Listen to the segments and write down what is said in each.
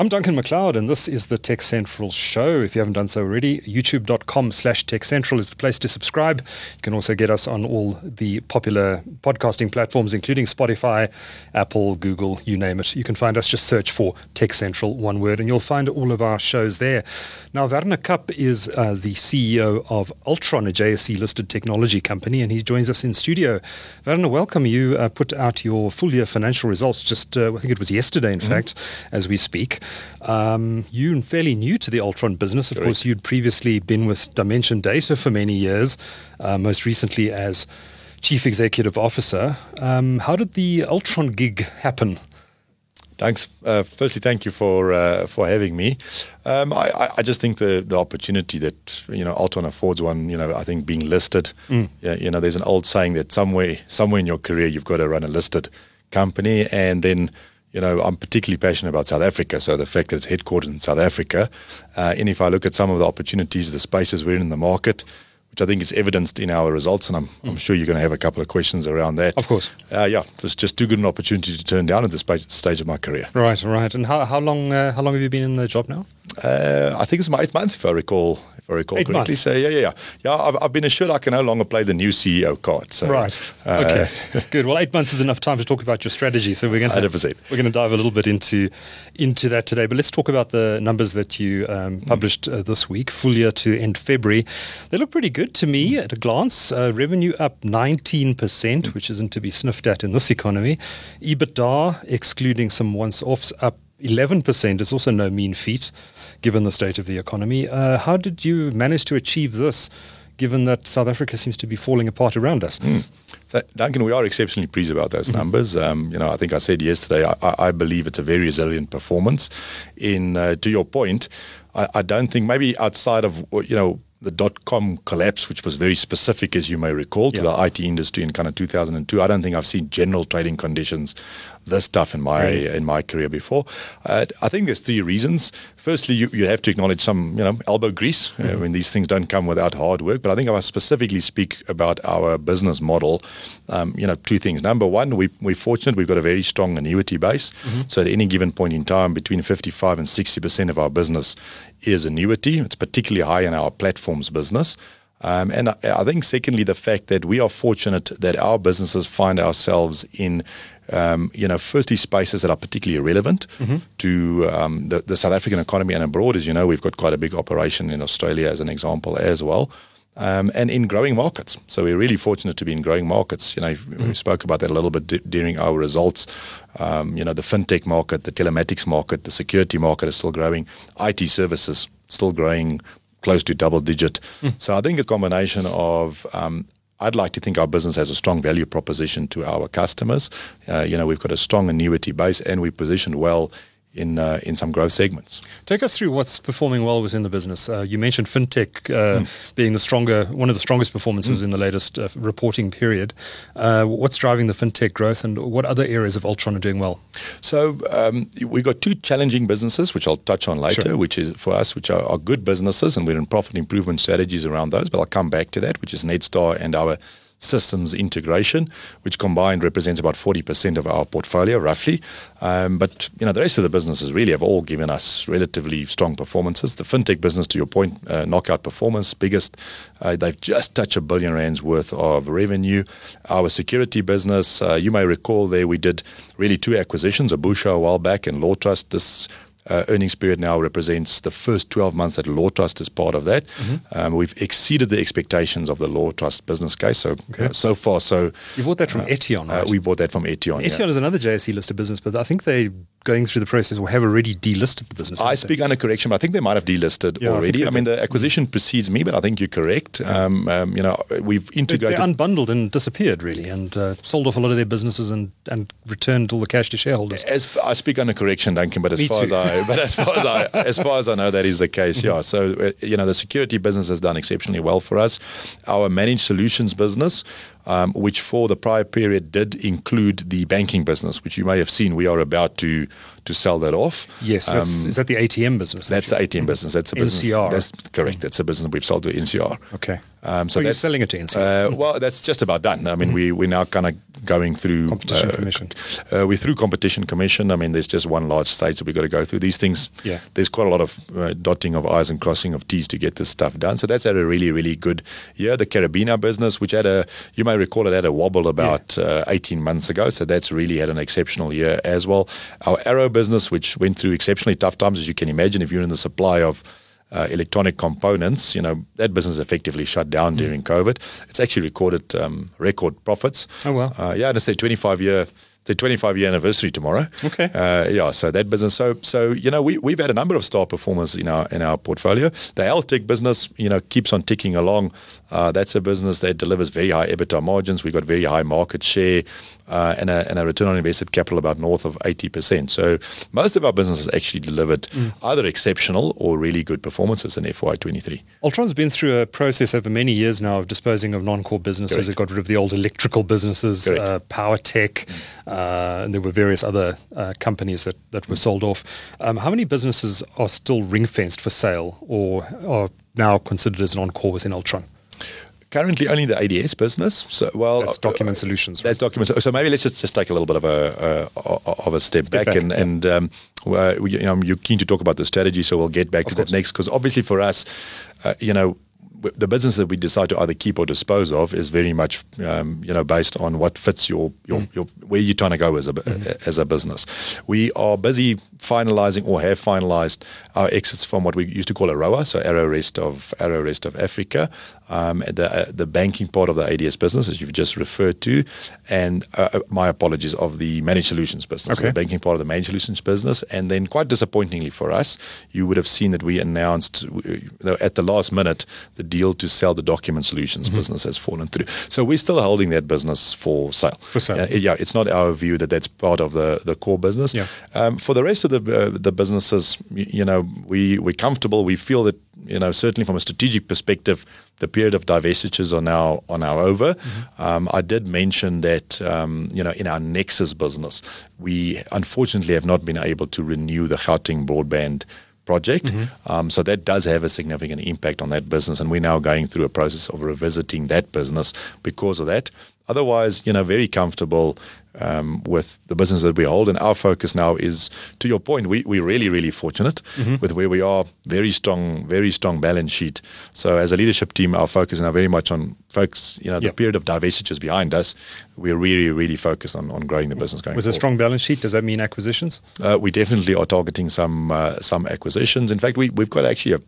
I'm Duncan McLeod, and this is the Tech Central Show. If you haven't done so already, youtube.com slash Tech Central is the place to subscribe. You can also get us on all the popular podcasting platforms, including Spotify, Apple, Google, you name it. You can find us, just search for Tech Central, one word, and you'll find all of our shows there. Now, Werner Kapp is uh, the CEO of Altron, a JSE listed technology company, and he joins us in studio. Werner, welcome. You uh, put out your full year financial results just, uh, I think it was yesterday, in mm-hmm. fact, as we speak. Um, you're fairly new to the Altron business. Of Correct. course, you'd previously been with Dimension Data for many years, uh, most recently as Chief Executive Officer. Um, how did the Altron gig happen? Thanks. Uh, firstly, thank you for uh, for having me. Um, I, I, just think the the opportunity that you know Altron affords one, you know, I think being listed. Mm. Yeah, you know, there's an old saying that somewhere somewhere in your career you've got to run a listed company, and then you know, I'm particularly passionate about South Africa. So the fact that it's headquartered in South Africa, uh, and if I look at some of the opportunities, the spaces we're in in the market, which I think is evidenced in our results, and I'm, mm. I'm sure you're going to have a couple of questions around that. Of course. Uh, yeah, it was just too good an opportunity to turn down at this stage of my career. Right, right. And how, how long uh, how long have you been in the job now? Uh, I think it's my eighth month, if I recall I recall Eight correctly. Months. So yeah, yeah, yeah. Yeah, I've, I've, been assured I can no longer play the new CEO card. So, right. Uh, okay. Good. Well, eight months is enough time to talk about your strategy. So we're going to we're going to dive a little bit into into that today. But let's talk about the numbers that you um, published uh, this week, full year to end February. They look pretty good to me at a glance. Uh, revenue up 19%, which isn't to be sniffed at in this economy. EBITDA, excluding some once-offs, up 11% is also no mean feat given the state of the economy. Uh, how did you manage to achieve this, given that South Africa seems to be falling apart around us? Mm. Duncan, we are exceptionally pleased about those mm-hmm. numbers. Um, you know, I think I said yesterday, I, I, believe it's a very resilient performance. In uh, to your point, I, I don't think maybe outside of you know the dot com collapse, which was very specific, as you may recall, to yeah. the IT industry in kind of 2002. I don't think I've seen general trading conditions this stuff in my really? in my career before. Uh, I think there's three reasons. Firstly, you, you have to acknowledge some you know elbow grease uh, mm-hmm. uh, when these things don't come without hard work. But I think if I specifically speak about our business model, um, you know, two things. Number one, we, we're fortunate we've got a very strong annuity base. Mm-hmm. So at any given point in time, between 55 and 60 percent of our business is annuity. It's particularly high in our platforms business. Um, and I, I, think, secondly, the fact that we are fortunate that our businesses find ourselves in, um, you know, firstly, spaces that are particularly relevant mm-hmm. to um, the, the, South African economy and abroad. As you know, we've got quite a big operation in Australia, as an example, as well. Um, and in growing markets. So we're really fortunate to be in growing markets. You know, mm-hmm. we spoke about that a little bit d- during our results. Um, you know, the fintech market, the telematics market, the security market is still growing. IT services still growing close to double digit. Mm. So I think a combination of um, I'd like to think our business has a strong value proposition to our customers. Uh, you know, we've got a strong annuity base and we positioned well in uh, in some growth segments. Take us through what's performing well within the business. Uh, you mentioned fintech uh, mm. being the stronger, one of the strongest performances mm. in the latest uh, reporting period. Uh, what's driving the fintech growth, and what other areas of Altron are doing well? So um, we've got two challenging businesses, which I'll touch on later, sure. which is for us, which are, are good businesses, and we're in profit improvement strategies around those. But I'll come back to that, which is Netstar and our systems integration, which combined represents about 40% of our portfolio, roughly. Um, but you know, the rest of the businesses really have all given us relatively strong performances. The fintech business, to your point, uh, knockout performance, biggest. Uh, they've just touched a billion rands worth of revenue. Our security business, uh, you may recall there we did really two acquisitions, Ubusha a while back and Lawtrust. This earnings period now represents the first 12 months that Lawtrust is part of that. Mm-hmm. Um, we've exceeded the expectations of the Lawtrust business case. So okay. uh, so far, so you bought that from uh, Etion. Uh, right? we bought that from Etion. Etion yeah. is another JSE listed business, but I think they going through the process or have already delisted the business? I speak under correction, but I think they might have delisted yeah, already. I, I mean, the acquisition mm. precedes me, but I think you're correct. Um, um, you know, we've integrated. They, unbundled and disappeared, really, and uh, sold off a lot of their businesses and, and returned all the cash to shareholders. As I speak under correction, Duncan, but as me far too. as I, but as far as I, as far as I know, that is the case. Yeah. So uh, you know, the security business has done exceptionally well for us. Our managed solutions business um, which for the prior period did include the banking business, which you may have seen we are about to to sell that off. Yes, that's, is that the ATM business? That's the ATM business. That's a business. NCR. That's correct. That's a business we've sold to NCR. Okay. Um, So you're selling it to NCR? Uh, well, that's just about done. I mean, we we're now kind of going through Competition uh, Commission. Uh, we're through competition commission. I mean, there's just one large stage that we've got to go through. These things, Yeah. There's quite a lot of uh, dotting of i's and crossing of t's to get this stuff done. So that's had a really really good year. The Karabina business, which had a you may recall it had a wobble about uh, 18 months ago. So that's really had an exceptional year as well. Our Arrow business, which went through exceptionally tough times, as you can imagine, if you're in the supply of uh, electronic components, you know, that business effectively shut down Mm. during COVID. It's actually recorded um, record profits. Oh, wow. Uh, yeah, and it's their 25 year. The 25 year anniversary tomorrow. Okay. Uh, yeah, so that business. So, so you know, we we've had a number of star performers in our in our portfolio. The Altec business, you know, keeps on ticking along. Uh, that's a business that delivers very high EBITDA margins. We've got very high market share uh, and a and a return on invested capital about north of 80%. So most of our businesses actually delivered either exceptional or really good performances in FY23. Altron's been through a process over many years now of disposing of non-core businesses. Correct. It got rid of the old electrical businesses, uh, power tech, uh, and there were various other uh, companies that, that were sold off. Um, how many businesses are still ring-fenced for sale or are now considered as non-core within Altron? Currently, only the ADS business. So, well, That's Document Solutions, That's document. So maybe let's just, just take a little bit of a uh, of a step, Step back, back, and yeah. and um, you know, you're keen to talk about the strategy, so we'll get back to course. that next. Because obviously, for us, uh, you know. w- The business that we decide to either keep or dispose of is very much, um, you know, based on what fits your your, Mm. your where you're trying to go as a Mm-hmm. as a business. We are busy finalising or have finalised our exits from what we used to call AROA, so Arrow Rest of Arrow Rest of Africa, um, the uh, the banking part of the ADS business, as you've just referred to, and uh, uh, my apologies of the managed solutions business, Okay. the banking part of the managed solutions business, and then quite disappointingly for us, you would have seen that we announced uh, at the last minute the deal to sell the document solutions Mm-hmm. business has fallen through. So we're still holding that business for sale. For sale. Uh, yeah, it's not our view that that's part of the, the core business. Yeah. Um, for the rest of the uh, the businesses, you know, we we're comfortable. We feel that you know certainly from a strategic perspective, the period of divestitures are now are now over. Um, I did mention that um, you know in our Nexus business, we unfortunately have not been able to renew the Gauteng broadband project. Um, so that does have a significant impact on that business, and we're now going through a process of revisiting that business because of that. Otherwise, you know, very comfortable um, with the business that we hold, and our focus now is, to your point, we we're really really fortunate with where we are. Very strong, very strong balance sheet. So as a leadership team, our focus is now very much on folks. You know, the Yeah. period of divestitures behind us. We're really really focused on on growing the business going With a strong balance sheet, does that mean acquisitions? Uh, we definitely are targeting some uh, some acquisitions. In fact, we, we've got actually a,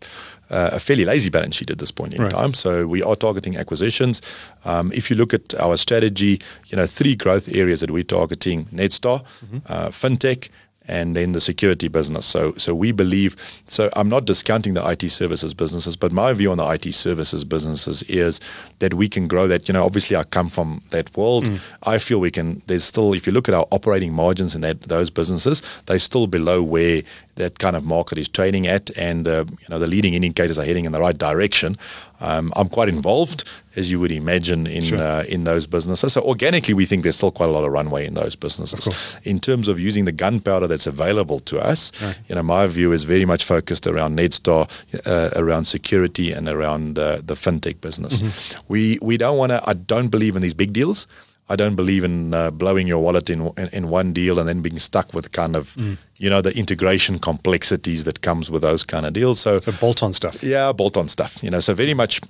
uh, a fairly lazy balance sheet at this point in Right. time. So we are targeting acquisitions. Um, if you look at our strategy, you know, three growth areas that we're targeting: Netstar, uh, fintech. And then the security business. So, so we believe. So, I'm not discounting the IT services businesses, but my view on the IT services businesses is that we can grow that. You know, obviously, I come from that world. I feel we can. There's still, if you look at our operating margins in that those businesses, they're still below where that kind of market is trading at, and uh, you know the leading indicators are heading in the right direction. Um, I'm quite involved, as you would imagine, in Sure. uh, in those businesses. So organically, we think there's still quite a lot of runway in those businesses. In terms of using the gunpowder that's available to us, you know, my view is very much focused around Netstar, uh, around security, and around uh, the fintech business. We we don't want to. I don't believe in these big deals. I don't believe in uh, blowing your wallet in, in in one deal and then being stuck with kind of you know the integration complexities that comes with those kind of deals. So, So bolt-on stuff. yeah, bolt-on stuff. You know, so very much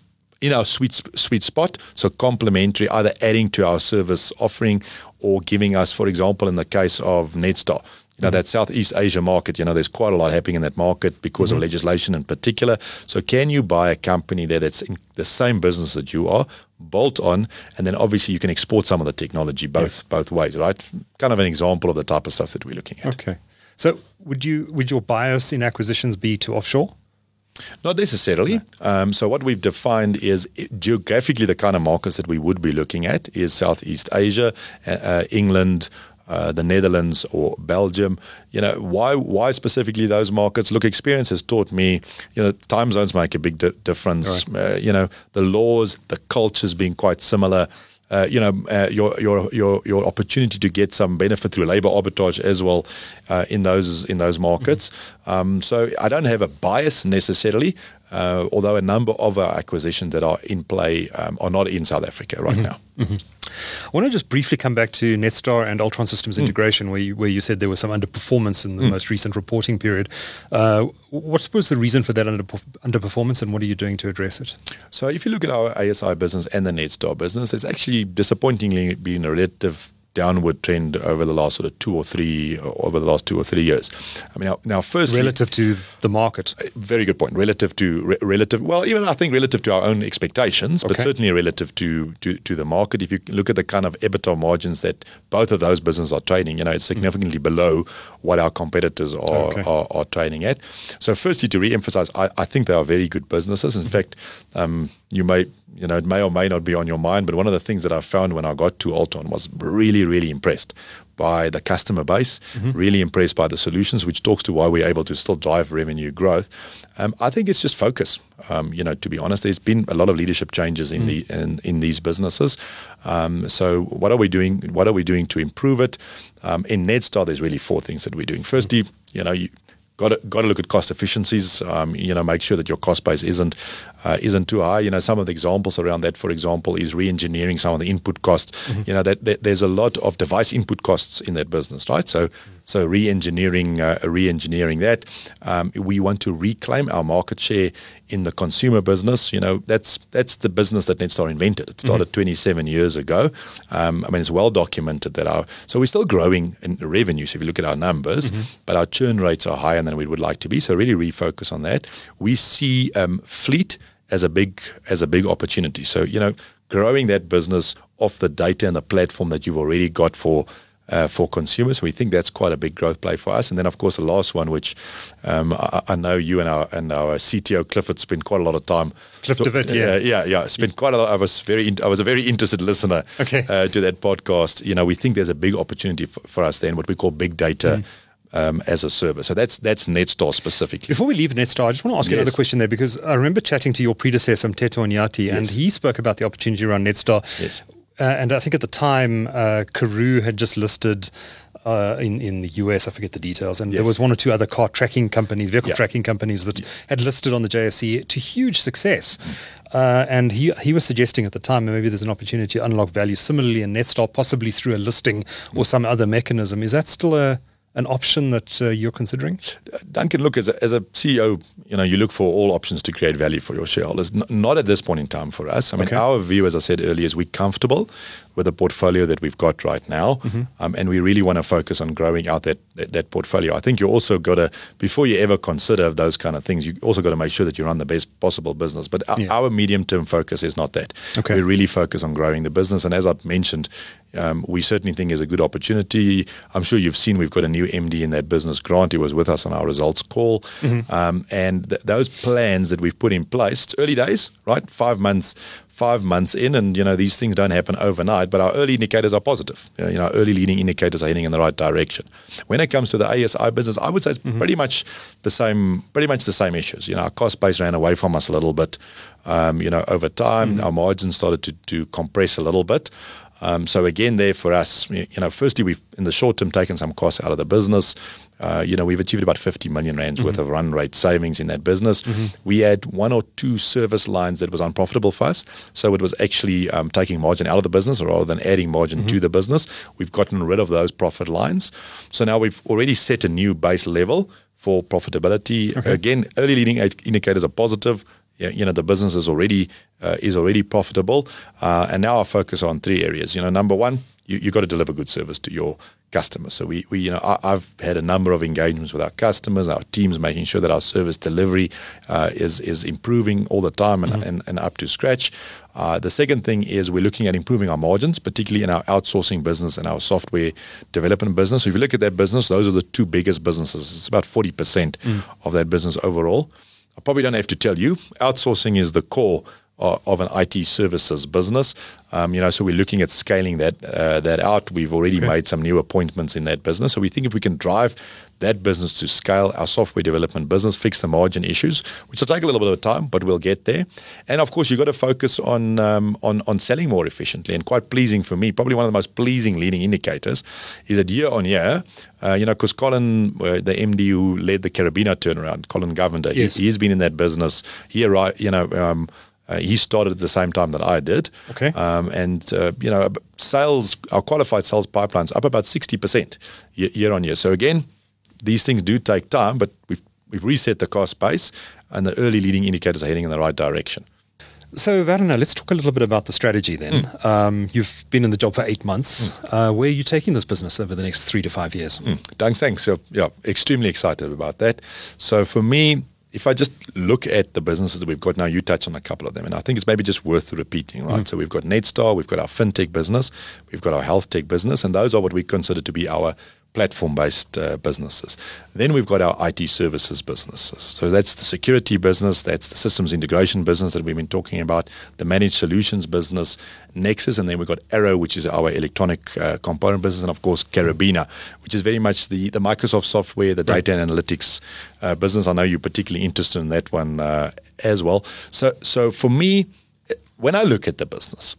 in our sweet sweet spot. So complementary, either adding to our service offering or giving us, for example, in the case of Netstar. You know, that Southeast Asia market, you know, there's quite a lot happening in that market because of legislation in particular. So can you buy a company there that's in the same business that you are, bolt on, and then obviously you can export some of the technology both both ways, right? Kind of an example of the type of stuff that we're looking at. Okay. So would you would your bias in acquisitions be to offshore? Not necessarily. Um, so what we've defined is geographically the kind of markets that we would be looking at is Southeast Asia, uh, uh, England, uh, the Netherlands, or Belgium. You know why? Why specifically those markets? Look, experience has taught me. You know, time zones make a big di- difference. Uh, you know, the laws, the cultures being quite similar. uh, you know, uh, your your your your opportunity to get some benefit through labor arbitrage as well uh, in those in those markets. Mm-hmm. Um, so I don't have a bias necessarily, uh, although a number of our acquisitions that are in play um, are not in South Africa right mm-hmm. now. Mm-hmm. I want to just briefly come back to Netstar and Altron Systems mm. integration, where you, where you said there was some underperformance in the mm. most recent reporting period. Uh, what was the reason for that underperformance, and what are you doing to address it? So, if you look at our ASI business and the Netstar business, there's actually disappointingly been a relative downward trend over the last sort of two or three over the last two or three years. I mean, now, now first relative to the market. Uh, very good point. Relative to re- relative, well, even I think relative to our own expectations, okay. but certainly relative to, to to the market. If you look at the kind of EBITDA margins that both of those businesses are trading, you know, it's significantly mm. below what our competitors are, okay. are, are trading at. So, firstly, to re-emphasize, I, I think they are very good businesses. In mm. fact, um, you may you know, it may or may not be on your mind, but one of the things that I found when I got to Altron was really, really impressed by the customer base, mm-hmm. really impressed by the solutions, which talks to why we're able to still drive revenue growth. Um, I think it's just focus. Um, you know, to be honest, there's been a lot of leadership changes in mm. the in, in these businesses. Um, so, what are we doing? What are we doing to improve it? Um, in Netstar, there's really four things that we're doing. Firstly, you know, you, got to, got to look at cost efficiencies. Um, you know, make sure that your cost base isn't uh, isn't too high. You know, some of the examples around that, for example, is re-engineering some of the input costs. Mm-hmm. You know, that, that, there's a lot of device input costs in that business, right? So, mm-hmm. so re-engineering uh, re-engineering that. Um, we want to reclaim our market share in the consumer business. You know, that's that's the business that Netstar invented. It started mm-hmm. 27 years ago. Um, I mean, it's well documented that our so we're still growing in revenue. So if you look at our numbers, mm-hmm. but our churn rates are higher than we would like to be. So really refocus on that. We see um, fleet as a big as a big opportunity. So you know, growing that business off the data and the platform that you've already got for uh, for consumers. We think that's quite a big growth play for us. And then, of course, the last one, which um, I, I, know you and our and our CTO Clifford spent quite a lot of time. Cliff so, Devitt, yeah, yeah, yeah. Spent quite a lot. I was very, in, I was a very interested listener okay. uh, to that podcast. You know, we think there's a big opportunity for, for us then, what we call big data. Mm um, as a service. So that's that's Netstar specifically. Before we leave Netstar, I just want to ask yes. you another question there because I remember chatting to your predecessor, Mteto Nyati, yes. and he spoke about the opportunity around Netstar. Yes. Uh, and I think at the time, uh, Karoo had just listed uh, in in the US. I forget the details, and yes. there was one or two other car tracking companies, vehicle yeah. tracking companies that yeah. had listed on the JSE to huge success. Mm. Uh, and he he was suggesting at the time maybe there's an opportunity to unlock value similarly in Netstar, possibly through a listing mm. or some other mechanism. Is that still a an option that uh, you're considering? Duncan, look, as a, as a CEO, you know, you look for all options to create value for your shareholders. N- not at this point in time for us. I mean, okay. our view, as I said earlier, is we're comfortable with the portfolio that we've got right now, mm-hmm. um, and we really want to focus on growing out that, that, that portfolio. I think you also got to before you ever consider those kind of things, you also got to make sure that you run the best possible business. But yeah. our, our medium term focus is not that. Okay. We really focus on growing the business, and as I've mentioned, um, we certainly think is a good opportunity. I'm sure you've seen we've got a new MD in that business. Grant, who was with us on our results call, mm-hmm. um, and th- those plans that we've put in place. It's early days, right? Five months five months in, and you know these things don't happen overnight. But our early indicators are positive. You know, early leading indicators are heading in the right direction. When it comes to the ASI business, I would say it's mm-hmm. pretty much the same. Pretty much the same issues. You know, our cost base ran away from us a little bit. Um, you know, over time, mm-hmm. our margins started to, to compress a little bit. Um, so again, there for us, you know, firstly, we've in the short term taken some costs out of the business. Uh, you know, we've achieved about 50 million rands mm-hmm. worth of run rate savings in that business. Mm-hmm. We had one or two service lines that was unprofitable for us. So it was actually um, taking margin out of the business rather than adding margin mm-hmm. to the business. We've gotten rid of those profit lines. So now we've already set a new base level for profitability. Okay. Again, early leading indicators are positive. You know the business is already uh, is already profitable, uh, and now I focus on three areas. You know, number one, you you got to deliver good service to your customers. So we, we you know, I, have had a number of engagements with our customers, our teams, making sure that our service delivery uh, is is improving all the time and, mm-hmm. and, and, up to scratch. Uh, the second thing is we're looking at improving our margins, particularly in our outsourcing business and our software development business. So if you look at that business, those are the two biggest businesses. It's about 40% mm. of that business overall. I probably don't have to tell you, outsourcing is the core of, an IT services business. Um, you know, so we're looking at scaling that uh, that out. We've already okay. made some new appointments in that business. So we think if we can drive that business to scale our software development business, fix the margin issues, which will take a little bit of time, but we'll get there. And of course, you've got to focus on um, on on selling more efficiently. And quite pleasing for me, probably one of the most pleasing leading indicators, is that year on year, uh, you know, because Colin, uh, the MD who led the Karabina turnaround, Colin Govender, yes. he, has been in that business. He, arrived, you know. Um, uh, he started at the same time that I did. Okay. Um, and, uh, you know, sales, our qualified sales pipelines up about 60% year, year on year. So again, these things do take time, but we've, we've reset the cost base and the early leading indicators are heading in the right direction. So, Werner, let's talk a little bit about the strategy then. Mm. Um, you've been in the job for eight months. Mm. Uh, where are you taking this business over the next three to five years? Mm. Thanks, thanks. So, yeah, extremely excited about that. So, for me, if I just look at the businesses that we've got now, you touch on a couple of them, and I think it's maybe just worth repeating, right? Mm. So we've got Netstar, we've got our fintech business, we've got our health tech business, and those are what we consider to be our platform based uh, businesses. Then we've got our IT services businesses. So that's the security business, that's the systems integration business that we've been talking about, the managed solutions business, Nexus, and then we've got Arrow, which is our electronic uh, component business, and of course Karabina, which is very much the, the Microsoft software, the data and analytics uh, business. I know you're particularly interested in that one uh, as well. So, so for me, when I look at the business,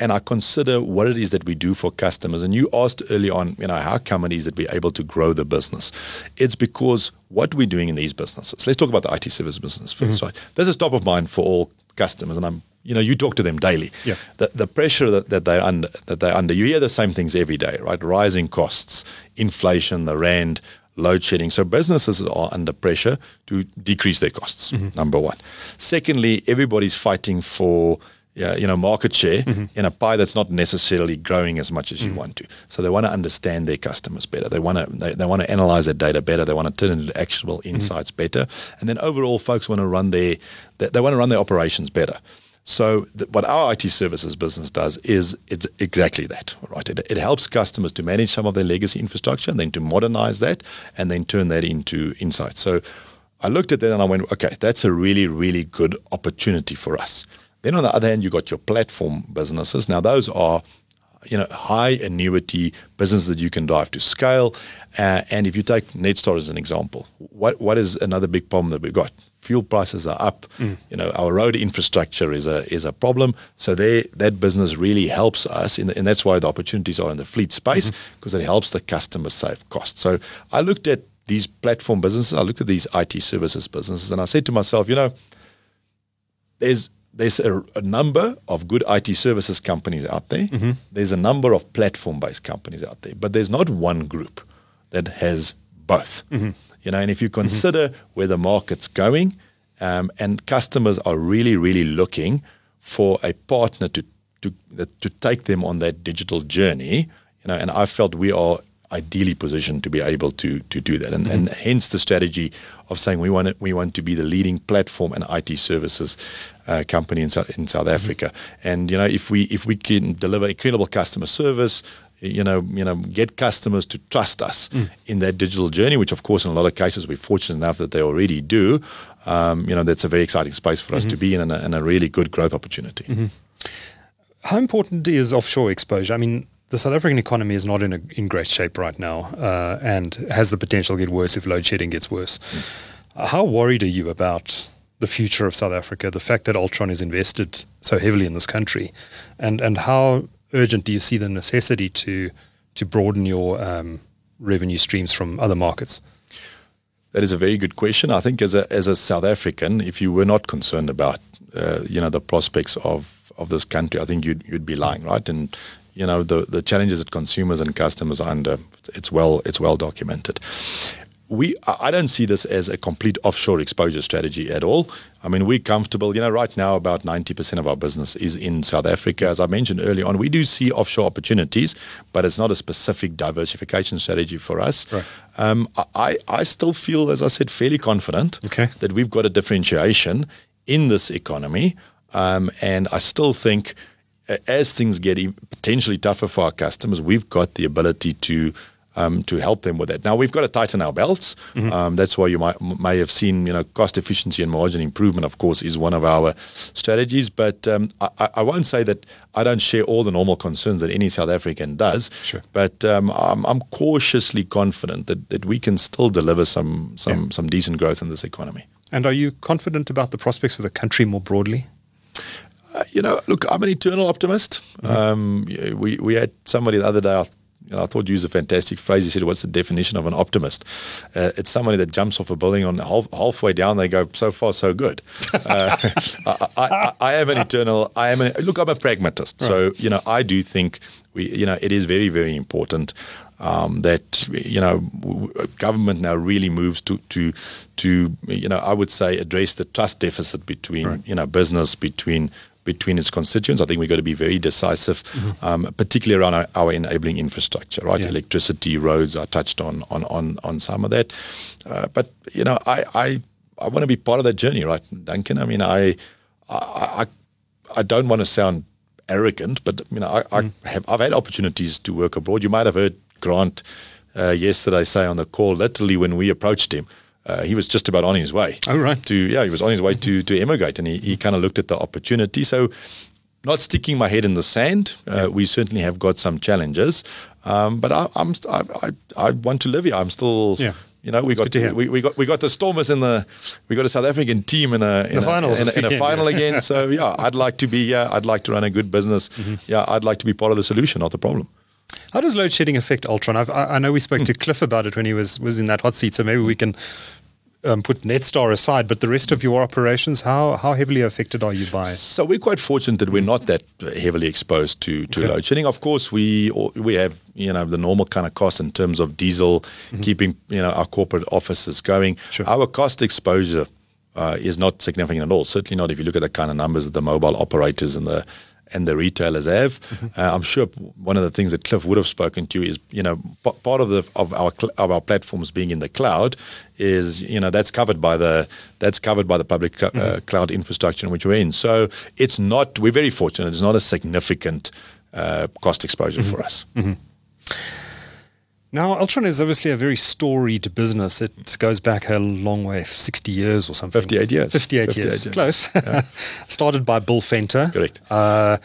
and I consider what it is that we do for customers. And you asked early on, you know, how come it is that we're able to grow the business? It's because what we're doing in these businesses. Let's talk about the IT service business 1st mm-hmm. right? This is top of mind for all customers, and I'm you know, you talk to them daily. Yeah. The, the pressure that, that they're under, that they're under, you hear the same things every day, right? Rising costs, inflation, the rand, load shedding. So businesses are under pressure to decrease their costs. Mm-hmm. Number one. Secondly, everybody's fighting for yeah, you know, market share mm-hmm. in a pie that's not necessarily growing as much as mm-hmm. you want to. So they want to understand their customers better. They want to they, they want to analyze their data better. They want to turn it into actionable mm-hmm. insights mm-hmm. better. And then overall, folks want to run their they, they want to run their operations better. So th- what our IT services business does is it's exactly that, right? It, it helps customers to manage some of their legacy infrastructure and then to modernize that and then turn that into insights. So I looked at that and I went, okay, that's a really, really good opportunity for us. Then on the other hand, you've got your platform businesses. Now those are you know high annuity businesses that you can drive to scale. Uh, and if you take Netstar as an example, what what is another big problem that we've got? Fuel prices are up. Mm. You know our road infrastructure is a is a problem. So they, that business really helps us, the, and that's why the opportunities are in the fleet space because mm-hmm. it helps the customer save costs. So I looked at these platform businesses. I looked at these IT services businesses, and I said to myself, you know, there's there's a, a, number of good IT services companies out there. Mm-hmm. There's a number of platform based companies out there, but there's not one group that has both. Mm-hmm. You know, and if you mm-hmm. consider mm-hmm. where the market's going, um, and customers are really, really looking for a partner to to to take them on that digital journey, you know, and I felt we are ideally positioned to be able to to do that, and, mm-hmm. and hence the strategy of saying we want to, we want to be the leading platform and IT services uh, company in South, in South. Africa. And you know, if we if we can deliver incredible customer service, you know, you know, get customers to trust us mm. in that digital journey, which of course in a lot of cases we're fortunate enough that they already do. Um, you know, that's a very exciting space for us mm-hmm. to be in and a, and a, really good growth opportunity. Mm-hmm. How important is offshore exposure? I mean, the South African economy is not in a, in great shape right now, uh, and has the potential to get worse if load shedding gets worse. Mm. How worried are you about the future of South Africa, the fact that Altron is invested so heavily in this country, and and how urgent do you see the necessity to to broaden your um, revenue streams from other markets? That is a very good question. I think as a as a South African, if you were not concerned about uh, you know the prospects of of this country, I think you'd you'd be lying, right? And you know the the challenges that consumers and customers are under it's well it's well documented we I don't see this as a complete offshore exposure strategy at all. I mean, we're comfortable. You know, right now about 90% of our business is in South Africa. As I mentioned earlier on, we do see offshore opportunities, but it's not a specific diversification strategy for us. Right. Um, I, I still feel, as I said, fairly confident okay. that we've got a differentiation in this economy. Um, and I still think as things get potentially tougher for our customers, we've got the ability to um, to help them with that. Now we've got to tighten our belts. Mm-hmm. Um, that's why you might may have seen, you know, cost efficiency and margin improvement. Of course, is one of our strategies. But um, I, I won't say that I don't share all the normal concerns that any South African does. Sure. But um, I'm, I'm cautiously confident that, that we can still deliver some some some decent growth in this economy. And are you confident about the prospects for the country more broadly? Uh, you know, look, I'm an eternal optimist. Um, we we had somebody the other day. I, you know, I thought you used a fantastic phrase. He said, "What's the definition of an optimist?" Uh, it's somebody that jumps off a building on half, halfway down. They go, "So far, so good." Uh, I, I, I am an eternal. I am. An, look, I'm a pragmatist. So you know, I do think we. You know, it is very, very important. Um, that you know, government now really moves to to to you know, I would say address the trust deficit between you know business between between its constituents. I think we've got to be very decisive, um, particularly around our, our enabling infrastructure, right? Yeah. Electricity, roads. I touched on on on on some of that, uh, but you know, I I I want to be part of that journey, right, Duncan? I mean, I I I, I don't want to sound arrogant, but you know, I, I have I've had opportunities to work abroad. You might have heard Grant uh, yesterday say on the call, literally when we approached him. Uh, he was just about on his way. Oh, right. To yeah, he was on his way to to emigrate, and he, he kind of looked at the opportunity. So, not sticking my head in the sand. Uh, we certainly have got some challenges, um, but I, I'm I, I I want to live here. I'm still Yeah. You know, we got to hear. we, we got we got the Stormers in the we got a South African team in a in, The a, finals in, a, in a final again. So yeah, I'd like to be yeah, I'd like to run a good business. Mm-hmm. Yeah, I'd like to be part of the solution, not the problem. How does load shedding affect Altron? I've, I, I know we spoke to Cliff about it when he was, was in that hot seat, so maybe we can um, put Netstar aside. But the rest of your operations, how how heavily affected are you by? So we're quite fortunate that we're not that heavily exposed to to Okay. load shedding. Of course, we we have you know the normal kind of costs in terms of diesel, keeping you know our corporate offices going. Mm-hmm. Sure. Our cost exposure uh, is not significant at all. Certainly not if you look at the kind of numbers that the mobile operators and the and the retailers have. Mm-hmm. Uh, I'm sure one of the things that Cliff would have spoken to is, you know, p- part of the of our cl- of our platforms being in the cloud is, you know, that's covered by the that's covered by the public cl- uh, cloud infrastructure in which we're in. So it's not. We're very fortunate. It's not a significant uh, cost exposure for us. Now, Altron is obviously a very storied business. It goes back a long way, 60 years or something. 58 years. 58, 58 years. years. Close. Started by Bill Venter. Correct. Uh,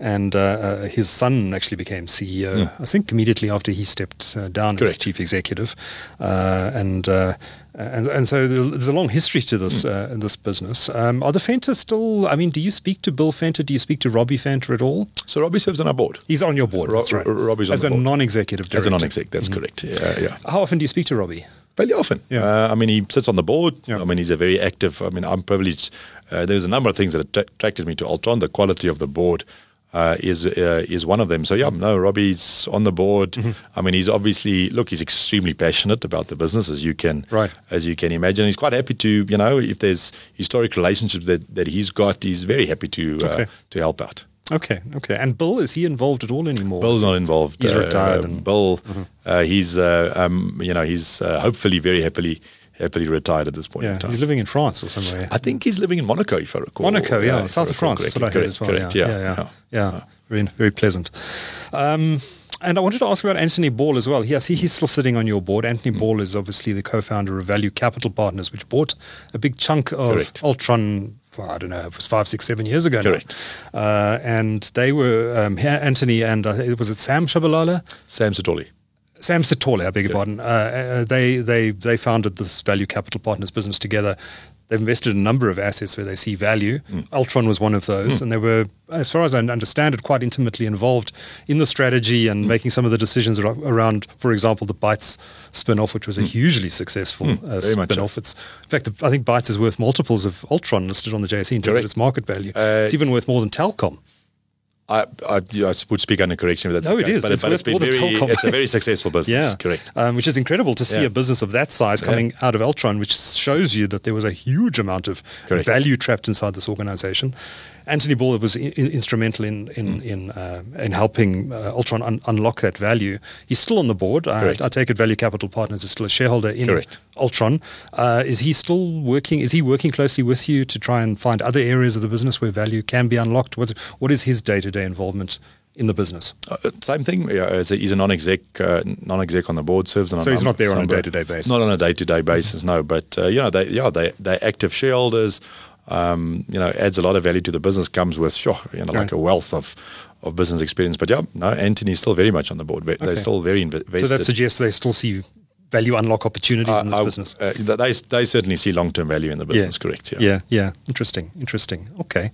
and uh, uh, his son actually became CEO, I think, immediately after he stepped uh, down as Hmm. Chief executive. Uh, and, uh, and and so there's a long history to this Hmm. uh, in this business. Um, are the Venter still? I mean, do you speak to Bill Venter? Do you speak to Robbie Venter at all? So Robbie serves on our board. He's on your board. Ro- that's right. Ro- Robbie's on as the a board. non-executive director. As a non-exec, that's correct. Yeah, yeah. How often do you speak to Robbie? Fairly often. Yeah. Uh, I mean, he sits on the board. Yeah. I mean, he's a very active. I mean, I'm privileged. Uh, there's a number of things that attracted me to Altron. The quality of the board uh, is uh, is one of them. So yeah, no, Robbie's on the board. Mm-hmm. I mean, he's obviously look. He's extremely passionate about the business, as you can Right. as you can imagine. He's quite happy to, you know, if there's historic relationships that, that he's got, he's very happy to uh, Okay. to help out. Okay, okay. And Bill, is he involved at all anymore? Bill's not involved. He's Uh, retired uh, and- Mm-hmm. Bill, uh, he's uh, um, you know he's uh, hopefully very happily happily retired at this point Yeah, in time. he's living in France or somewhere. I think he's living in Monaco, if I recall. Monaco, yeah, Uh, south of France. That's what I heard correctly. as well. Correct, yeah, correct, yeah, yeah, yeah. Very, very pleasant. Um, and I wanted to ask about Anthony Ball as well. Yes, he, he's still sitting on your board. Mm. Anthony Ball is obviously the co-founder of Value Capital Partners, which bought a big chunk of Correct. Altron. Well, I don't know, it was five, six, seven years ago. now. Correct. Uh, and they were um, Anthony and uh, was it Sam Shabalala? Sam Sithole. Sam Sithole, I beg your pardon. Uh, uh, they they they founded this Value Capital Partners business together. They've invested in a number of assets where they see value. Mm. Altron was one of those, and they were, as far as I understand it, quite intimately involved in the strategy Mm. and making some of the decisions around, for example, the Bytes spin-off, which was a hugely successful uh, Mm. Very so. spin-off. It's, in fact, I think Bytes is worth multiples of Altron listed on the JSE in terms of its market value. Uh, it's even worth more than Telkom. I, I, yeah, I would speak under correction if that's No, it case, is. But, It's but it's been very, it's a very successful business. Yeah, correct. Um, which is incredible to see Yeah. a business of that size coming out of Altron, which shows you that there was a huge amount of Correct. value trapped inside this organization. Anthony Ball was in- instrumental in in Mm. in, uh, in helping uh, Altron un- unlock that value. He's still on the board. I, I take it Value Capital Partners is still a shareholder in Correct. Altron. Uh, is he still working? Is he working closely with you to try and find other areas of the business where value can be unlocked? What's, what is his day to day involvement in the business? Uh, same thing. Yeah, a, he's a non-exec, uh, non-exec on the board, serves on. So he's not there on a day-to-day basis. Not on a day-to-day basis, no. But uh, you know, they yeah they they active shareholders. Um, you know, adds a lot of value to the business. Comes with sure, you know, like a wealth of of business experience. But yeah, no, Anthony's still very much on the board. They're Okay. still very invested. So that suggests they still see value unlock opportunities in this I- business. uh, they they certainly see long-term value in the business. Correct. Yeah. Yeah, yeah. Interesting, interesting. Okay.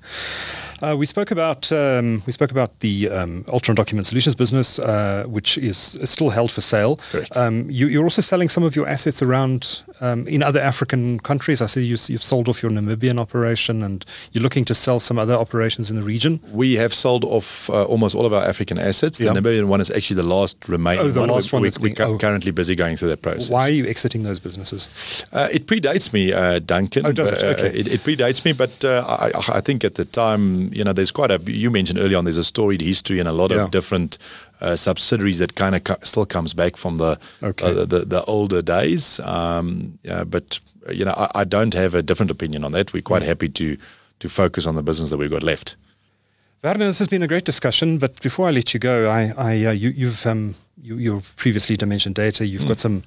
Uh, we spoke about um, we spoke about the um, Altron Document Solutions business, uh, which is, is still held for sale. Um, you, you're also selling some of your assets around um, in other African countries. I see you, you've sold off your Namibian operation, and you're looking to sell some other operations in the region. We have sold off uh, almost all of our African assets. The Yeah. Namibian one is actually the last remaining Oh, the one. last we, one. We, we're being- oh. currently busy going through that process. Why are you exiting those businesses? Uh, it predates me, uh, Duncan. Oh, does it? Uh, Okay. it, it predates me, but uh, I, I think at the time, you know, there's quite a. You mentioned earlier on, there's a storied history and a lot Yeah. of different uh, subsidiaries that kind of co- still comes back from the Okay. uh, the, the, older days. Um, but uh, you know, I, I don't have a different opinion on that. We're quite Hmm. happy to to focus on the business that we've got left. Werner, this has been a great discussion, but before I let you go, I, I uh, you, you've um, you, previously Dimension Data. You've got some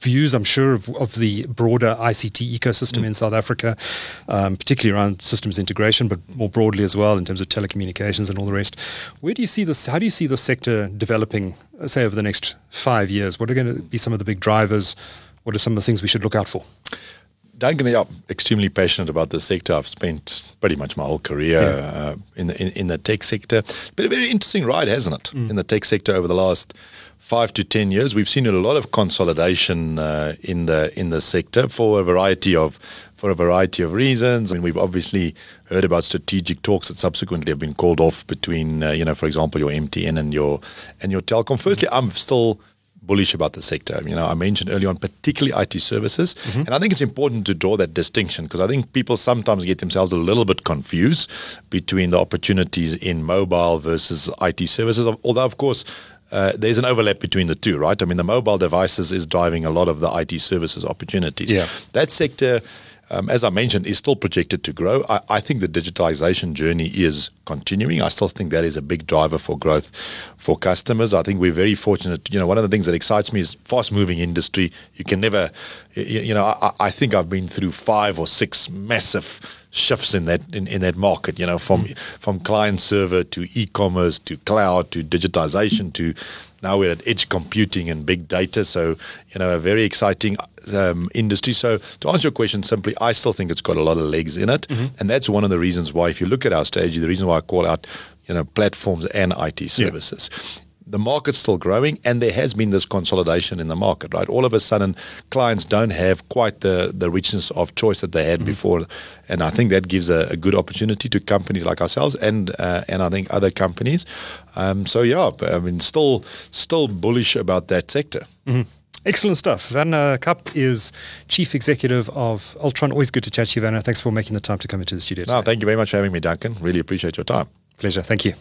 views, I'm sure, of, of the broader ICT ecosystem in South Africa, um, particularly around systems integration, but more broadly as well in terms of telecommunications and all the rest. Where do you see this? How do you see the sector developing, uh, say, over the next five years? What are going to be some of the big drivers? What are some of the things we should look out for? Duncan, yeah, extremely passionate about the sector. I've spent pretty much my whole career uh, in, the, in in the tech sector. It's been a very interesting ride, hasn't it? In the tech sector over the last five to ten years, we've seen a lot of consolidation uh, in the in the sector for a variety of for a variety of reasons. I mean, we've obviously heard about strategic talks that subsequently have been called off between, uh, you know, for example, your MTN and your and your Telkom. Firstly, I'm still bullish about the sector. You know, I mentioned early on, particularly IT services, and I think it's important to draw that distinction because I think people sometimes get themselves a little bit confused between the opportunities in mobile versus IT services. Although, of course. Uh, there's an overlap between the two, right? I mean, the mobile devices is driving a lot of the IT services opportunities. Yeah. That sector, um, as I mentioned, is still projected to grow. I, I think the digitalization journey is continuing. I still think that is a big driver for growth for customers. I think we're very fortunate. You know, one of the things that excites me is fast-moving industry. You can never, you, you know, I, I think I've been through five or six massive shifts in that in, in that market. You know, from from client server to e-commerce to cloud to digitization to now we're at edge computing and big data. So you know, a very exciting um, industry. So to answer your question simply, I still think it's got a lot of legs in it, and that's one of the reasons why, if you look at our strategy, the reason why I call out you know platforms and IT services the market's still growing and there has been this consolidation in the market, right? All of a sudden, clients don't have quite the, the richness of choice that they had before. And I think that gives a, a good opportunity to companies like ourselves and uh, and I think other companies. Um, so, yeah, I mean, still, still bullish about that sector. Excellent stuff. Werner Kapp is Chief Executive of Altron. Always good to chat to you, Werner. Thanks for making the time to come into the studio. No, thank you very much for having me, Duncan. Really appreciate your time. Pleasure. Thank you.